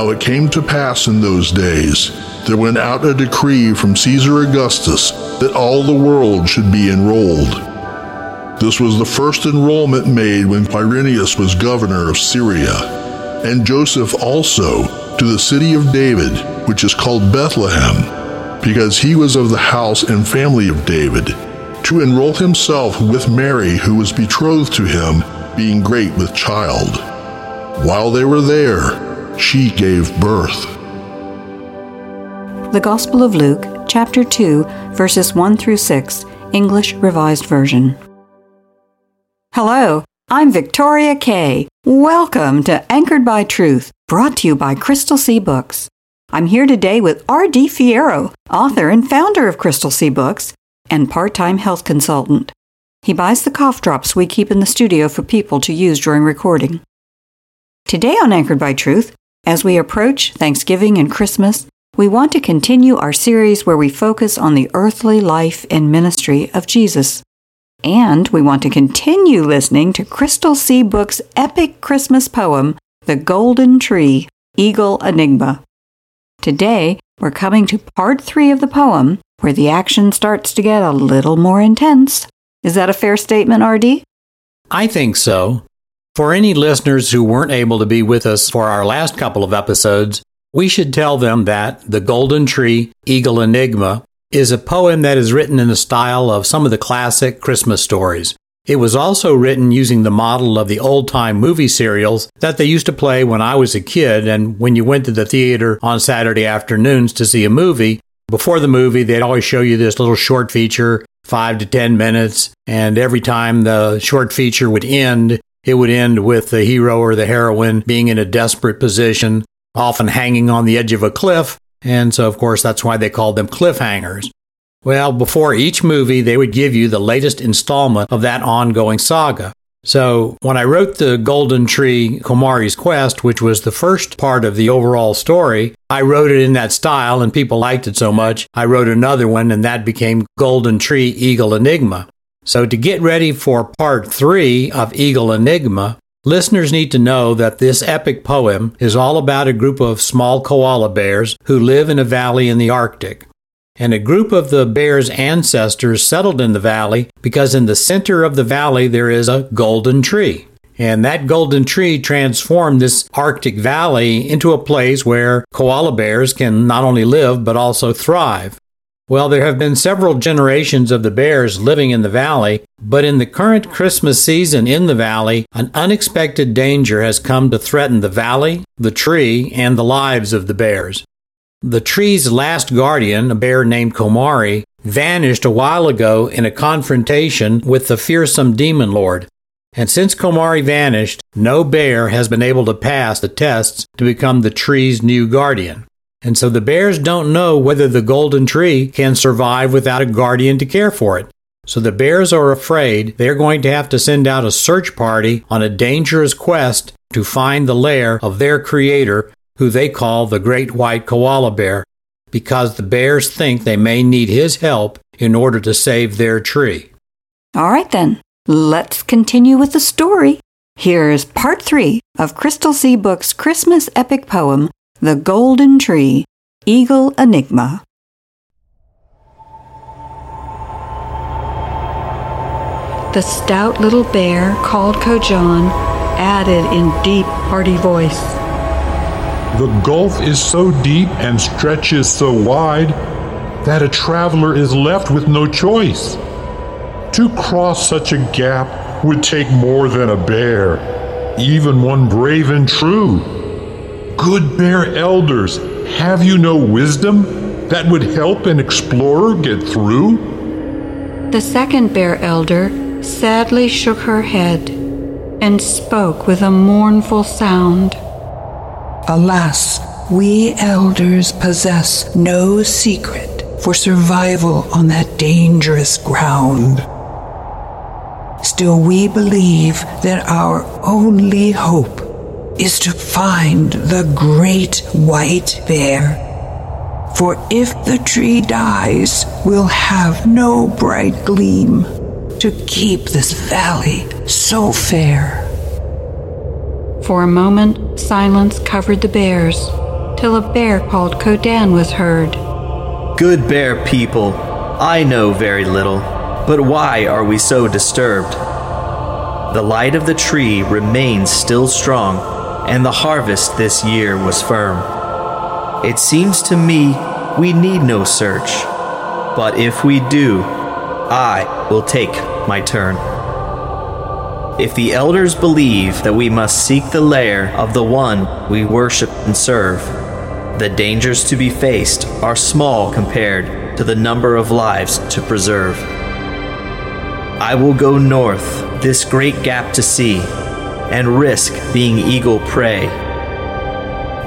Now it came to pass in those days, there went out a decree from Caesar Augustus that all the world should be enrolled. This was the first enrollment made when Quirinius was governor of Syria, and Joseph also to the city of David, which is called Bethlehem, because he was of the house and family of David, to enroll himself with Mary, who was betrothed to him, being great with child. While they were there, she gave birth. The Gospel of Luke, chapter 2, verses 1 through 6, English Revised Version. Hello, I'm Victoria Kay. Welcome to Anchored by Truth, brought to you by Crystal Sea Books. I'm here today with R.D. Fierro, author and founder of Crystal Sea Books, and part time health consultant. He buys the cough drops we keep in the studio for people to use during recording. Today on Anchored by Truth, as we approach Thanksgiving and Christmas, we want to continue our series where we focus on the earthly life and ministry of Jesus. And we want to continue listening to Crystal Sea Book's epic Christmas poem, The Golden Tree, Eagle Enigma. Today, we're coming to part three of the poem, where the action starts to get a little more intense. Is that a fair statement, RD? I think so. For any listeners who weren't able to be with us for our last couple of episodes, we should tell them that The Golden Tree, Eagle Enigma is a poem that is written in the style of some of the classic Christmas stories. It was also written using the model of the old time movie serials that they used to play when I was a kid. And when you went to the theater on Saturday afternoons to see a movie, before the movie, they'd always show you this little short feature, five to 10 minutes. And every time the short feature would end, it would end with the hero or the heroine being in a desperate position, often hanging on the edge of a cliff, and so, of course, that's why they called them cliffhangers. Well, before each movie, they would give you the latest installment of that ongoing saga. So, when I wrote the Golden Tree Komari's Quest, which was the first part of the overall story, I wrote it in that style and people liked it so much, I wrote another one and that became Golden Tree Eagle Enigma. So, to get ready for part three of Eagle Enigma, Listeners need to know that this epic poem is all about a group of small koala bears who live in a valley in the Arctic. And a group of the bears' ancestors settled in the valley because in the center of the valley there is a golden tree. And that golden tree transformed this Arctic valley into a place where koala bears can not only live but also thrive. Well, there have been several generations of the bears living in the valley, but in the current Christmas season in the valley, an unexpected danger has come to threaten the valley, the tree, and the lives of the bears. The tree's last guardian, a bear named Komari, vanished a while ago in a confrontation with the fearsome demon lord. And since Komari vanished, no bear has been able to pass the tests to become the tree's new guardian. And so the bears don't know whether the golden tree can survive without a guardian to care for it. So the bears are afraid they're going to have to send out a search party on a dangerous quest to find the lair of their creator, who they call the great white koala bear, because the bears think they may need his help in order to save their tree. All right, then, let's continue with the story. Here's part three of Crystal Sea Book's Christmas epic poem, the Golden Tree, Eagle Enigma. The stout little bear called Kojan added in deep, hearty voice. The gulf is so deep and stretches so wide that a traveler is left with no choice. To cross such a gap would take more than a bear, even one brave and true. Good bear elders, have you no wisdom that would help an explorer get through? The second bear elder sadly shook her head. and spoke with a mournful sound. Alas, we elders possess no secret for survival on that dangerous ground. Still, we believe that our only hope is to find the great white bear. For if the tree dies, we'll have no bright gleam to keep this valley so fair. For a moment, silence covered the bears, till a bear called Codan was heard. Good bear people, I know very little, but why are we so disturbed? The light of the tree remains still strong and the harvest this year was firm. It seems to me we need no search, but if we do, I will take my turn. If the elders believe that we must seek the lair of the one we worship and serve, the dangers to be faced are small compared to the number of lives to preserve. I will go north, this great gap to see and risk being eagle prey.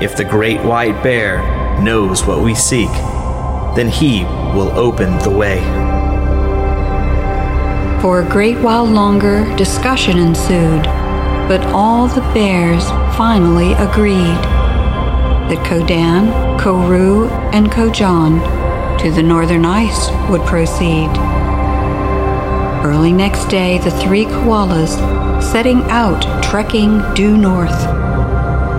If the great white bear knows what we seek, then he will open the way. For a great while longer, discussion ensued, but all the bears finally agreed that Kodan, Koru, and Kojan to the northern ice would proceed. Early next day, the three koalas setting out trekking due north.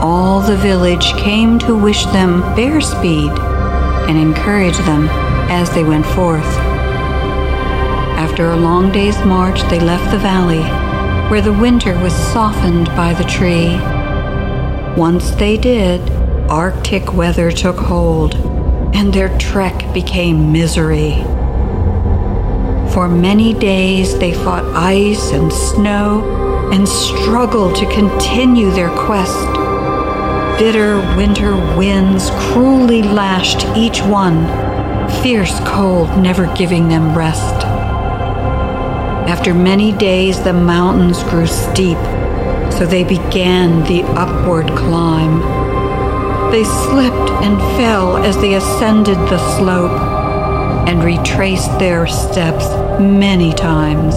All the village came to wish them bear speed and encourage them as they went forth. After a long day's march, they left the valley, where the winter was softened by the tree. Once they did, Arctic weather took hold, and their trek became misery. For many days they fought ice and snow and struggled to continue their quest. Bitter winter winds cruelly lashed each one, fierce cold never giving them rest. After many days, the mountains grew steep, so they began the upward climb. They slipped and fell as they ascended the slope and retraced their steps many times.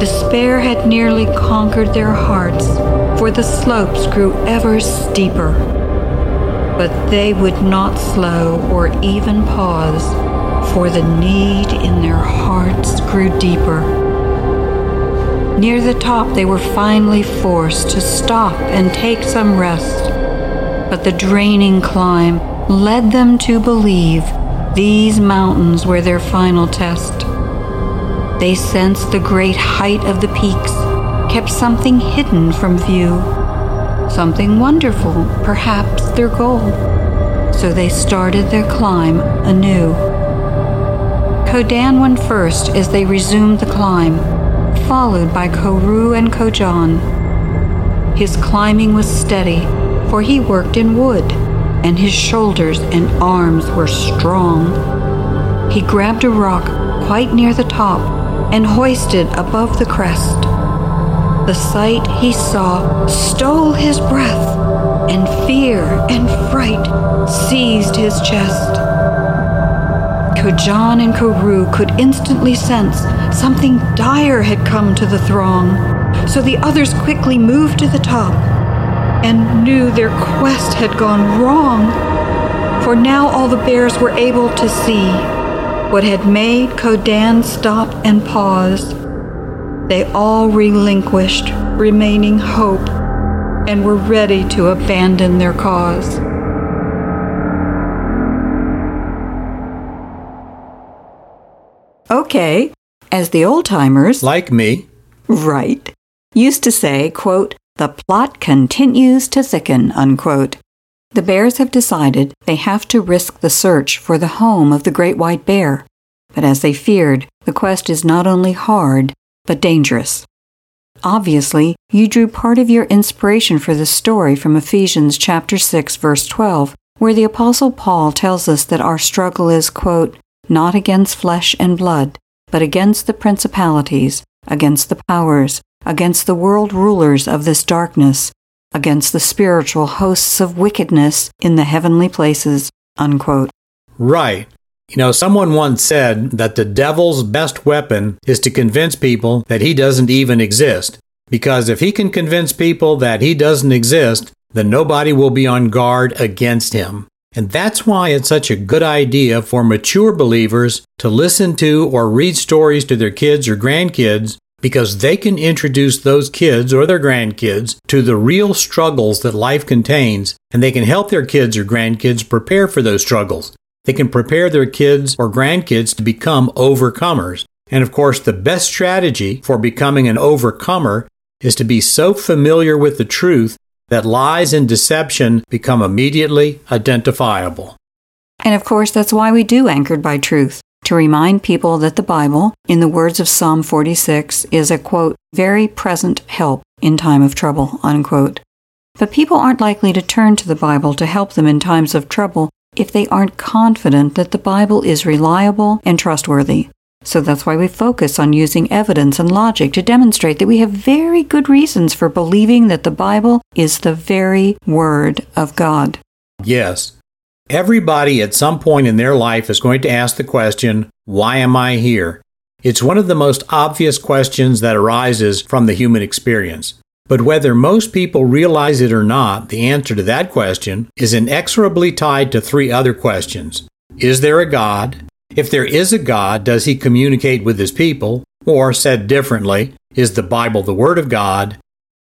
Despair had nearly conquered their hearts, for the slopes grew ever steeper. But they would not slow or even pause, for the need in their hearts grew deeper. Near the top, they were finally forced to stop and take some rest. But the draining climb led them to believe these mountains were their final test. They sensed the great height of the peaks kept something hidden from view, something wonderful, perhaps their goal. So they started their climb anew. Codan went first as they resumed the climb, followed by Koru and Kojan. His climbing was steady, for he worked in wood, and his shoulders and arms were strong. He grabbed a rock quite near the top and hoisted above the crest. The sight he saw stole his breath, and fear and fright seized his chest. Kojan and Koru could instantly sense something dire had come to the throng, so the others quickly moved to the top and knew their quest had gone wrong, for now all the bears were able to see what had made Codan stop and pause. They all relinquished remaining hope and were ready to abandon their cause. Okay, as the old timers, like me, right, used to say, quote, the plot continues to thicken, unquote. The bears have decided they have to risk the search for the home of the great white bear. But as they feared, the quest is not only hard, but dangerous. Obviously, you drew part of your inspiration for this story from Ephesians chapter 6 verse 12, where the apostle Paul tells us that our struggle is, quote, not against flesh and blood, but against the principalities, against the powers, against the world rulers of this darkness, against the spiritual hosts of wickedness in the heavenly places. Unquote. Right. You know, someone once said that the devil's best weapon is to convince people that he doesn't even exist. Because if he can convince people that he doesn't exist, then nobody will be on guard against him. And that's why it's such a good idea for mature believers to listen to or read stories to their kids or grandkids because they can introduce those kids or their grandkids to the real struggles that life contains and they can help their kids or grandkids prepare for those struggles. They can prepare their kids or grandkids to become overcomers. And of course, the best strategy for becoming an overcomer is to be so familiar with the truth that lies and deception become immediately identifiable. And of course, that's why we do Anchored by Truth to remind people that the Bible, in the words of Psalm 46, is a quote, very present help in time of trouble, unquote. But people aren't likely to turn to the Bible to help them in times of trouble if they aren't confident that the Bible is reliable and trustworthy. So that's why we focus on using evidence and logic to demonstrate that we have very good reasons for believing that the Bible is the very Word of God. Yes. Everybody at some point in their life is going to ask the question, Why am I here? It's one of the most obvious questions that arises from the human experience. But whether most people realize it or not, the answer to that question is inexorably tied to three other questions. Is there a God? If there is a God, does he communicate with his people? Or, said differently, is the Bible the Word of God?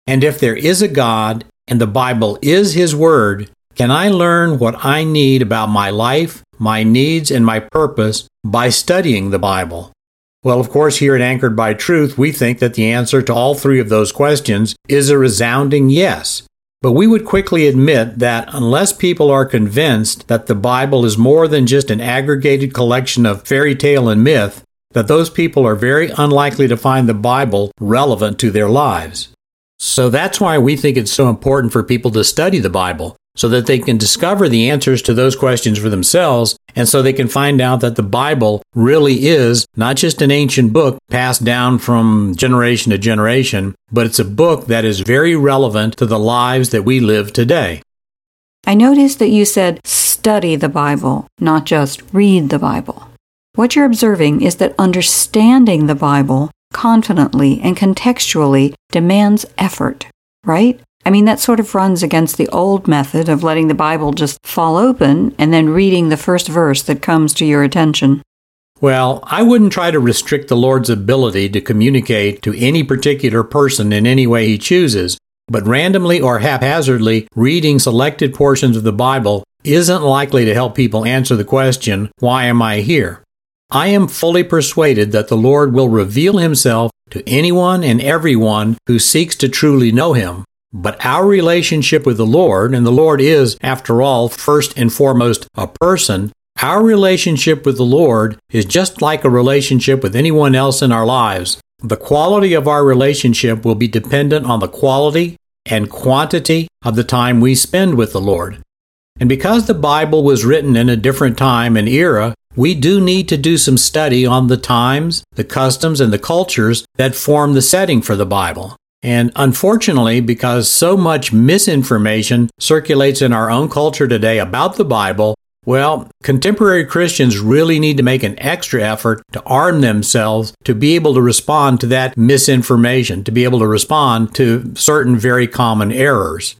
And if there is a God and the Bible is his Word, can I learn what I need about my life, my needs, and my purpose by studying the Bible? Well, of course, here at Anchored by Truth, we think that the answer to all three of those questions is a resounding yes. But we would quickly admit that unless people are convinced that the Bible is more than just an aggregated collection of fairy tale and myth, that those people are very unlikely to find the Bible relevant to their lives. So that's why we think it's so important for people to study the Bible, so that they can discover the answers to those questions for themselves, and so they can find out that the Bible really is not just an ancient book passed down from generation to generation, but it's a book that is very relevant to the lives that we live today. I noticed that you said study the Bible, not just read the Bible. What you're observing is that understanding the Bible confidently and contextually demands effort, right? I mean, that sort of runs against the old method of letting the Bible just fall open and then reading the first verse that comes to your attention. Well, I wouldn't try to restrict the Lord's ability to communicate to any particular person in any way he chooses, but randomly or haphazardly reading selected portions of the Bible isn't likely to help people answer the question, Why am I here? I am fully persuaded that the Lord will reveal himself to anyone and everyone who seeks to truly know him, but our relationship with the Lord, and the Lord is, after all, first and foremost a person, our relationship with the Lord is just like a relationship with anyone else in our lives. The quality of our relationship will be dependent on the quality and quantity of the time we spend with the Lord. And because the Bible was written in a different time and era, we do need to do some study on the times, the customs, and the cultures that form the setting for the Bible. And unfortunately, because so much misinformation circulates in our own culture today about the Bible, well, contemporary Christians really need to make an extra effort to arm themselves to be able to respond to that misinformation, to be able to respond to certain very common errors.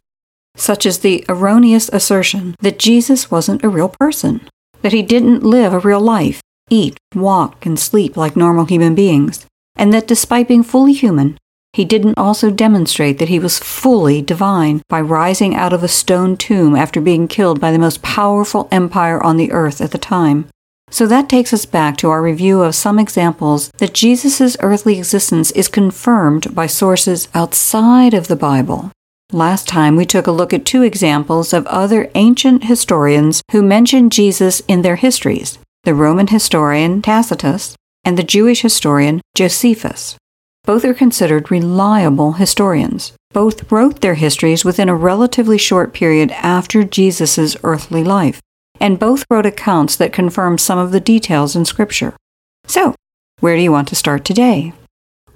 Such as the erroneous assertion that Jesus wasn't a real person, that he didn't live a real life, eat, walk, and sleep like normal human beings, and that despite being fully human, he didn't also demonstrate that he was fully divine by rising out of a stone tomb after being killed by the most powerful empire on the earth at the time. So that takes us back to our review of some examples that Jesus' earthly existence is confirmed by sources outside of the Bible. Last time we took a look at two examples of other ancient historians who mentioned Jesus in their histories the Roman historian Tacitus and the Jewish historian Josephus. Both are considered reliable historians. Both wrote their histories within a relatively short period after Jesus' earthly life, and both wrote accounts that confirm some of the details in Scripture. So, where do you want to start today?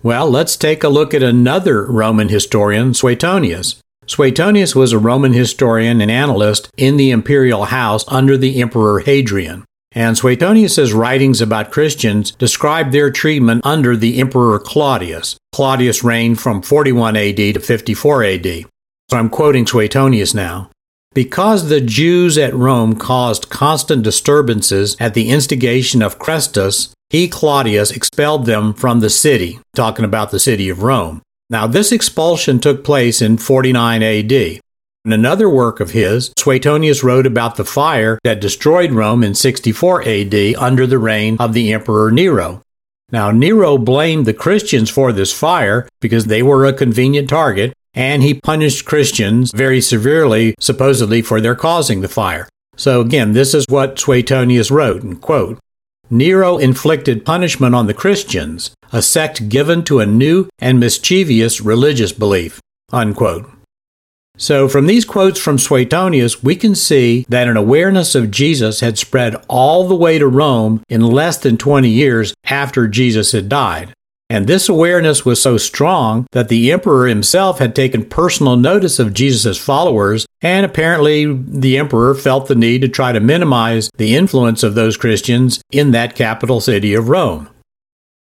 Well, let's take a look at another Roman historian, Suetonius. Suetonius was a Roman historian and analyst in the imperial house under the Emperor Hadrian. And Suetonius's writings about Christians describe their treatment under the Emperor Claudius. Claudius reigned from 41 AD to 54 AD. So I'm quoting Suetonius now. Because the Jews at Rome caused constant disturbances at the instigation of Chrestus, he, Claudius, expelled them from the city, talking about the city of Rome. Now, this expulsion took place in 49 AD. In another work of his, Suetonius wrote about the fire that destroyed Rome in 64 AD under the reign of the Emperor Nero. Now, Nero blamed the Christians for this fire because they were a convenient target, and he punished Christians very severely, supposedly for their causing the fire. So again, this is what Suetonius wrote, and quote, Nero inflicted punishment on the Christians, a sect given to a new and mischievous religious belief. Unquote. So, from these quotes from Suetonius, we can see that an awareness of Jesus had spread all the way to Rome in less than 20 years after Jesus had died. And this awareness was so strong that the emperor himself had taken personal notice of Jesus' followers, and apparently the emperor felt the need to try to minimize the influence of those Christians in that capital city of Rome.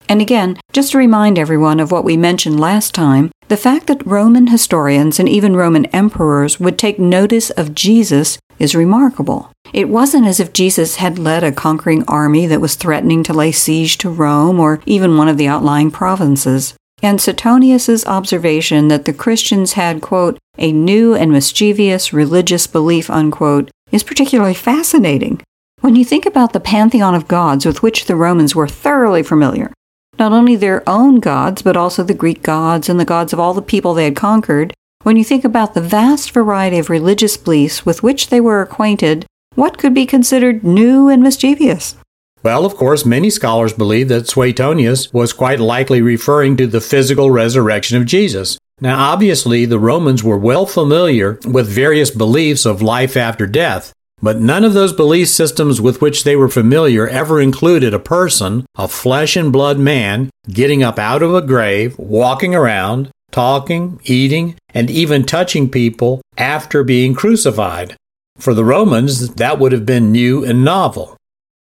And again, just to remind everyone of what we mentioned last time, the fact that Roman historians and even Roman emperors would take notice of Jesus is remarkable. It wasn't as if Jesus had led a conquering army that was threatening to lay siege to Rome or even one of the outlying provinces. And Suetonius's observation that the Christians had, quote, a new and mischievous religious belief, unquote, is particularly fascinating. When you think about the pantheon of gods with which the Romans were thoroughly familiar, not only their own gods, but also the Greek gods and the gods of all the people they had conquered, when you think about the vast variety of religious beliefs with which they were acquainted, what could be considered new and mischievous? Well, of course, many scholars believe that Suetonius was quite likely referring to the physical resurrection of Jesus. Now, obviously, the Romans were well familiar with various beliefs of life after death, but none of those belief systems with which they were familiar ever included a person, a flesh and blood man, getting up out of a grave, walking around, talking, eating, and even touching people after being crucified. For the Romans, that would have been new and novel.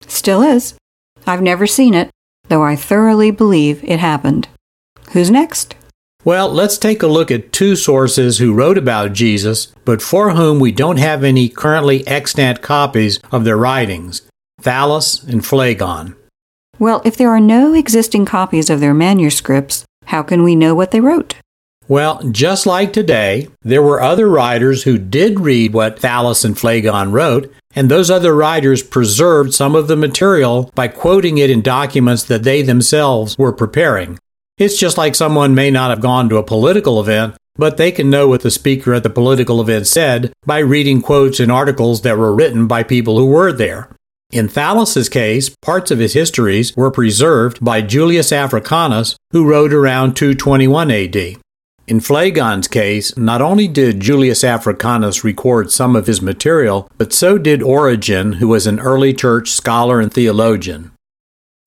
Still is. I've never seen it, though I thoroughly believe it happened. Who's next? Well, let's take a look at two sources who wrote about Jesus, but for whom we don't have any currently extant copies of their writings Thallus and Phlegon. Well, if there are no existing copies of their manuscripts, how can we know what they wrote? Well, just like today, there were other writers who did read what Thallus and Phlegon wrote, and those other writers preserved some of the material by quoting it in documents that they themselves were preparing. It's just like someone may not have gone to a political event, but they can know what the speaker at the political event said by reading quotes in articles that were written by people who were there. In Thallus's case, parts of his histories were preserved by Julius Africanus, who wrote around 221 AD. In Phlegon's case, not only did Julius Africanus record some of his material, but so did Origen, who was an early church scholar and theologian.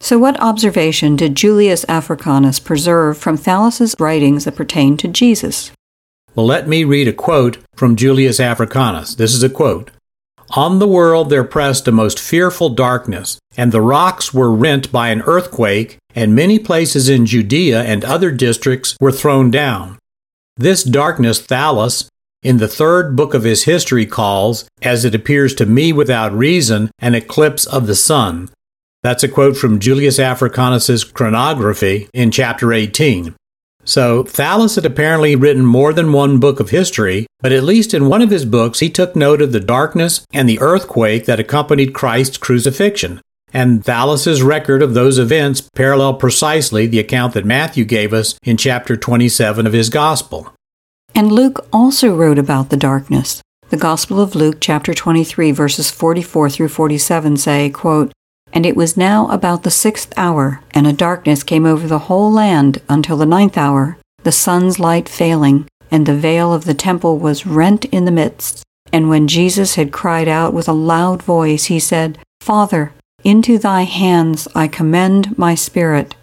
So, what observation did Julius Africanus preserve from Thallus's writings that pertain to Jesus? Well, let me read a quote from Julius Africanus. This is a quote On the world there pressed a most fearful darkness, and the rocks were rent by an earthquake, and many places in Judea and other districts were thrown down. This darkness Thallus, in the third book of his history, calls, as it appears to me without reason, an eclipse of the sun that's a quote from Julius Africanus's chronography in chapter 18. So, Thallus had apparently written more than one book of history, but at least in one of his books he took note of the darkness and the earthquake that accompanied Christ's crucifixion. And Thallus's record of those events parallel precisely the account that Matthew gave us in chapter 27 of his gospel. And Luke also wrote about the darkness. The Gospel of Luke chapter 23 verses 44 through 47 say, quote, and it was now about the sixth hour, and a darkness came over the whole land until the ninth hour, the sun's light failing, and the veil of the temple was rent in the midst. And when Jesus had cried out with a loud voice, he said, Father, into thy hands I commend my spirit.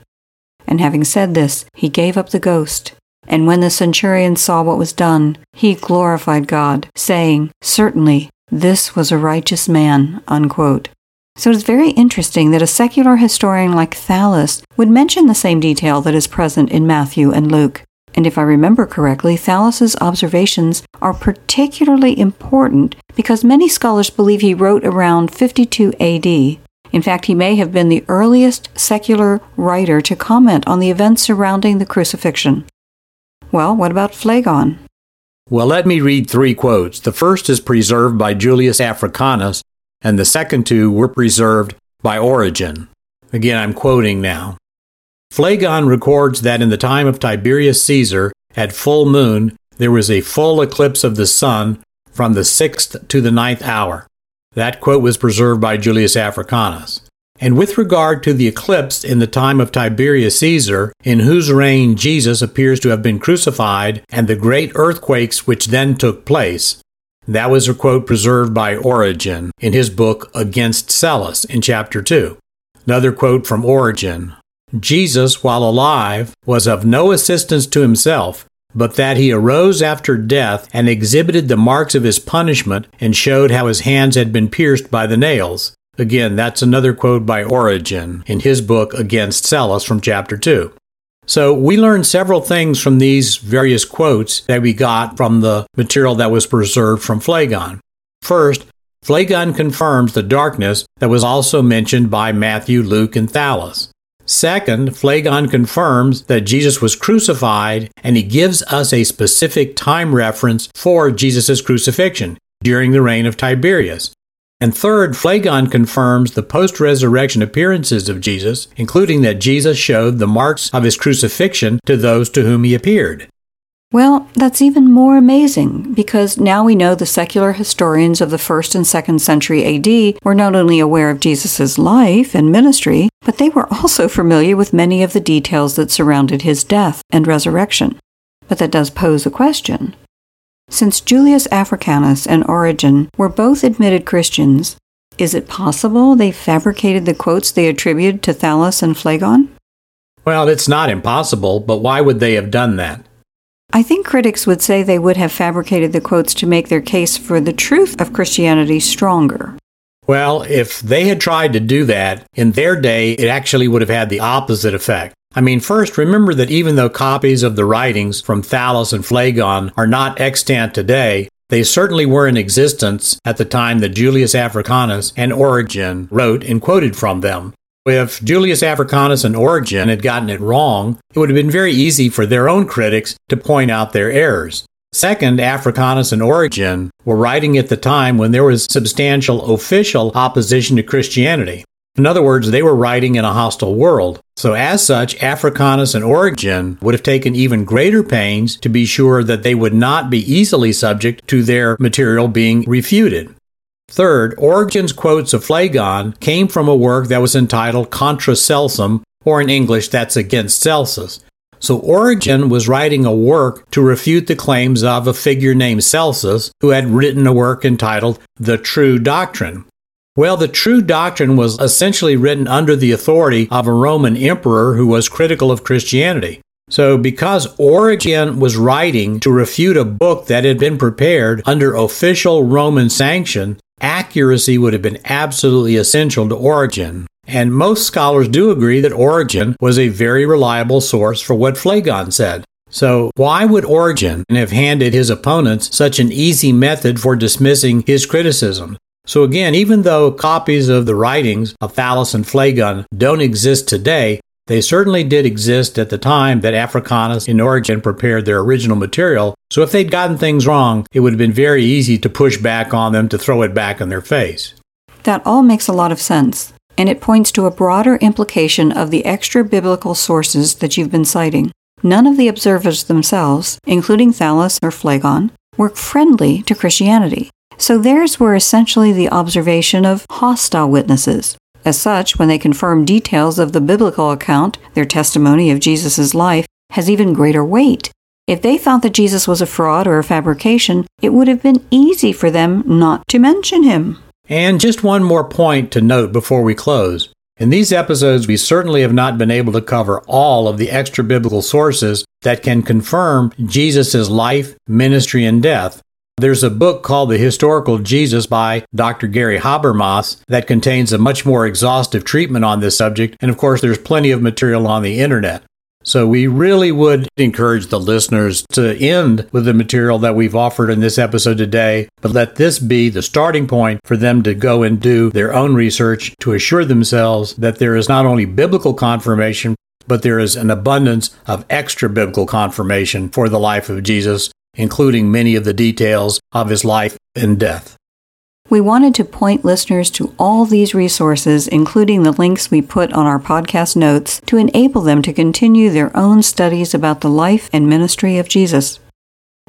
And having said this, he gave up the ghost. And when the centurion saw what was done, he glorified God, saying, Certainly, this was a righteous man. Unquote. So it's very interesting that a secular historian like Thallus would mention the same detail that is present in Matthew and Luke. And if I remember correctly, Thallus's observations are particularly important because many scholars believe he wrote around 52 AD. In fact, he may have been the earliest secular writer to comment on the events surrounding the crucifixion. Well, what about Phlegon? Well, let me read three quotes. The first is preserved by Julius Africanus, and the second two were preserved by Origen. Again, I'm quoting now. Phlegon records that in the time of Tiberius Caesar, at full moon, there was a full eclipse of the sun from the sixth to the ninth hour. That quote was preserved by Julius Africanus. And with regard to the eclipse in the time of Tiberius Caesar, in whose reign Jesus appears to have been crucified, and the great earthquakes which then took place, that was a quote preserved by Origen in his book Against Celsus in chapter 2. Another quote from Origen Jesus, while alive, was of no assistance to himself, but that he arose after death and exhibited the marks of his punishment and showed how his hands had been pierced by the nails. Again, that's another quote by Origen in his book Against Celsus from chapter 2. So we learned several things from these various quotes that we got from the material that was preserved from Phlegon. First, Phlegon confirms the darkness that was also mentioned by Matthew, Luke, and Thallus. Second, Phlegon confirms that Jesus was crucified and he gives us a specific time reference for Jesus' crucifixion during the reign of Tiberius. And third, Phlegon confirms the post resurrection appearances of Jesus, including that Jesus showed the marks of his crucifixion to those to whom he appeared. Well, that's even more amazing because now we know the secular historians of the 1st and 2nd century AD were not only aware of Jesus' life and ministry, but they were also familiar with many of the details that surrounded his death and resurrection. But that does pose a question. Since Julius Africanus and Origen were both admitted Christians, is it possible they fabricated the quotes they attributed to Thallus and Phlegon? Well, it's not impossible, but why would they have done that? I think critics would say they would have fabricated the quotes to make their case for the truth of Christianity stronger. Well, if they had tried to do that, in their day, it actually would have had the opposite effect. I mean, first, remember that even though copies of the writings from Thallus and Phlegon are not extant today, they certainly were in existence at the time that Julius Africanus and Origen wrote and quoted from them. If Julius Africanus and Origen had gotten it wrong, it would have been very easy for their own critics to point out their errors. Second, Africanus and Origen were writing at the time when there was substantial official opposition to Christianity. In other words, they were writing in a hostile world. So, as such, Africanus and Origen would have taken even greater pains to be sure that they would not be easily subject to their material being refuted. Third, Origen's quotes of Phlegon came from a work that was entitled Contra Celsum, or in English, that's against Celsus. So Origen was writing a work to refute the claims of a figure named Celsus, who had written a work entitled The True Doctrine. Well, the True Doctrine was essentially written under the authority of a Roman emperor who was critical of Christianity. So, because Origen was writing to refute a book that had been prepared under official Roman sanction, accuracy would have been absolutely essential to Origen. And most scholars do agree that Origen was a very reliable source for what Phlegon said. So, why would Origen have handed his opponents such an easy method for dismissing his criticism? So, again, even though copies of the writings of Thallus and Phlegon don't exist today, they certainly did exist at the time that Africanus and Origen prepared their original material, so if they'd gotten things wrong, it would have been very easy to push back on them to throw it back in their face. That all makes a lot of sense, and it points to a broader implication of the extra biblical sources that you've been citing. None of the observers themselves, including Thallus or Phlegon, were friendly to Christianity. So theirs were essentially the observation of hostile witnesses, as such, when they confirm details of the biblical account, their testimony of Jesus' life has even greater weight. If they thought that Jesus was a fraud or a fabrication, it would have been easy for them not to mention him. And just one more point to note before we close. In these episodes, we certainly have not been able to cover all of the extra biblical sources that can confirm Jesus' life, ministry, and death. There's a book called The Historical Jesus by Dr. Gary Habermas that contains a much more exhaustive treatment on this subject, and of course, there's plenty of material on the internet. So we really would encourage the listeners to end with the material that we've offered in this episode today, but let this be the starting point for them to go and do their own research to assure themselves that there is not only biblical confirmation, but there is an abundance of extra biblical confirmation for the life of Jesus, including many of the details of his life and death. We wanted to point listeners to all these resources, including the links we put on our podcast notes, to enable them to continue their own studies about the life and ministry of Jesus.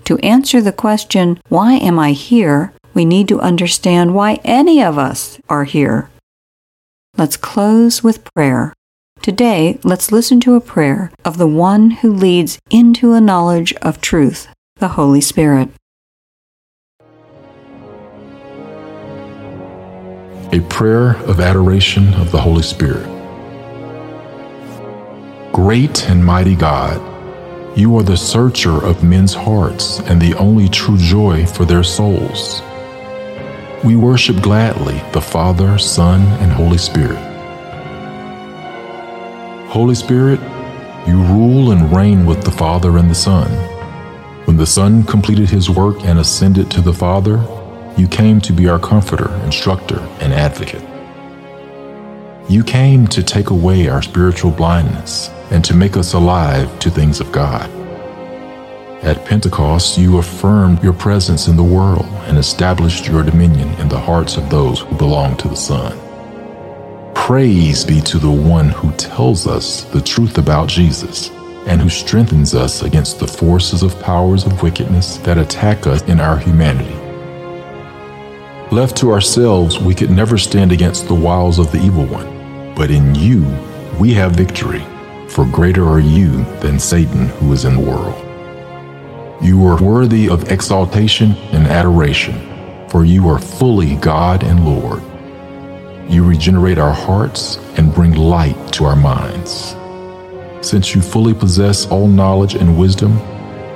To answer the question, Why am I here? we need to understand why any of us are here. Let's close with prayer. Today, let's listen to a prayer of the one who leads into a knowledge of truth, the Holy Spirit. A prayer of adoration of the Holy Spirit. Great and mighty God, you are the searcher of men's hearts and the only true joy for their souls. We worship gladly the Father, Son, and Holy Spirit. Holy Spirit, you rule and reign with the Father and the Son. When the Son completed his work and ascended to the Father, you came to be our comforter, instructor, and advocate. You came to take away our spiritual blindness and to make us alive to things of God. At Pentecost, you affirmed your presence in the world and established your dominion in the hearts of those who belong to the Son. Praise be to the one who tells us the truth about Jesus and who strengthens us against the forces of powers of wickedness that attack us in our humanity. Left to ourselves, we could never stand against the wiles of the evil one. But in you, we have victory, for greater are you than Satan who is in the world. You are worthy of exaltation and adoration, for you are fully God and Lord. You regenerate our hearts and bring light to our minds. Since you fully possess all knowledge and wisdom,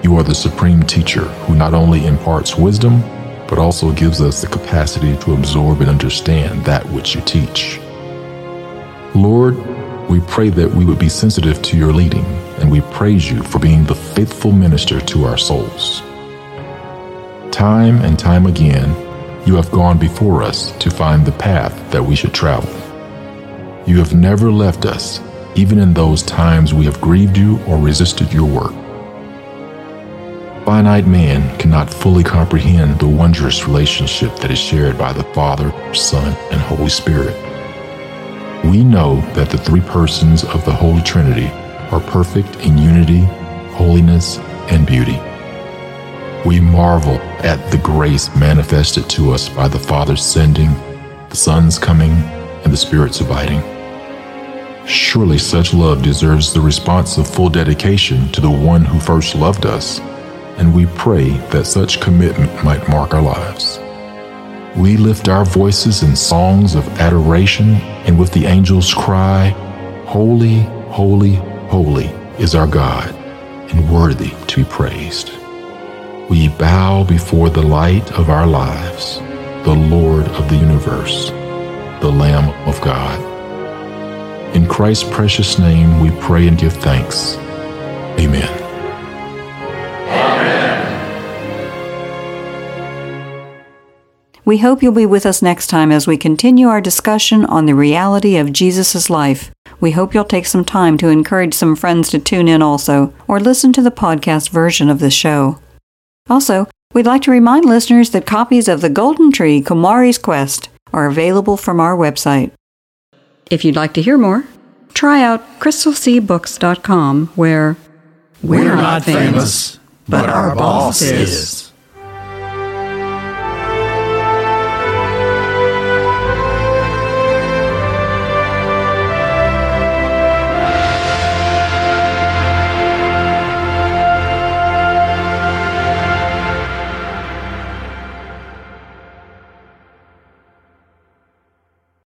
you are the supreme teacher who not only imparts wisdom, but also gives us the capacity to absorb and understand that which you teach. Lord, we pray that we would be sensitive to your leading, and we praise you for being the faithful minister to our souls. Time and time again, you have gone before us to find the path that we should travel. You have never left us, even in those times we have grieved you or resisted your work. Finite man cannot fully comprehend the wondrous relationship that is shared by the Father, Son, and Holy Spirit. We know that the three persons of the Holy Trinity are perfect in unity, holiness, and beauty. We marvel at the grace manifested to us by the Father's sending, the Son's coming, and the Spirit's abiding. Surely such love deserves the response of full dedication to the one who first loved us and we pray that such commitment might mark our lives. We lift our voices in songs of adoration, and with the angels cry, Holy, holy, holy is our God, and worthy to be praised. We bow before the light of our lives, the Lord of the universe, the Lamb of God. In Christ's precious name we pray and give thanks. Amen. We hope you'll be with us next time as we continue our discussion on the reality of Jesus' life. We hope you'll take some time to encourage some friends to tune in also, or listen to the podcast version of the show. Also, we'd like to remind listeners that copies of The Golden Tree Komari's Quest are available from our website. If you'd like to hear more, try out crystalseabooks.com where we're, we're not famous, but our boss is.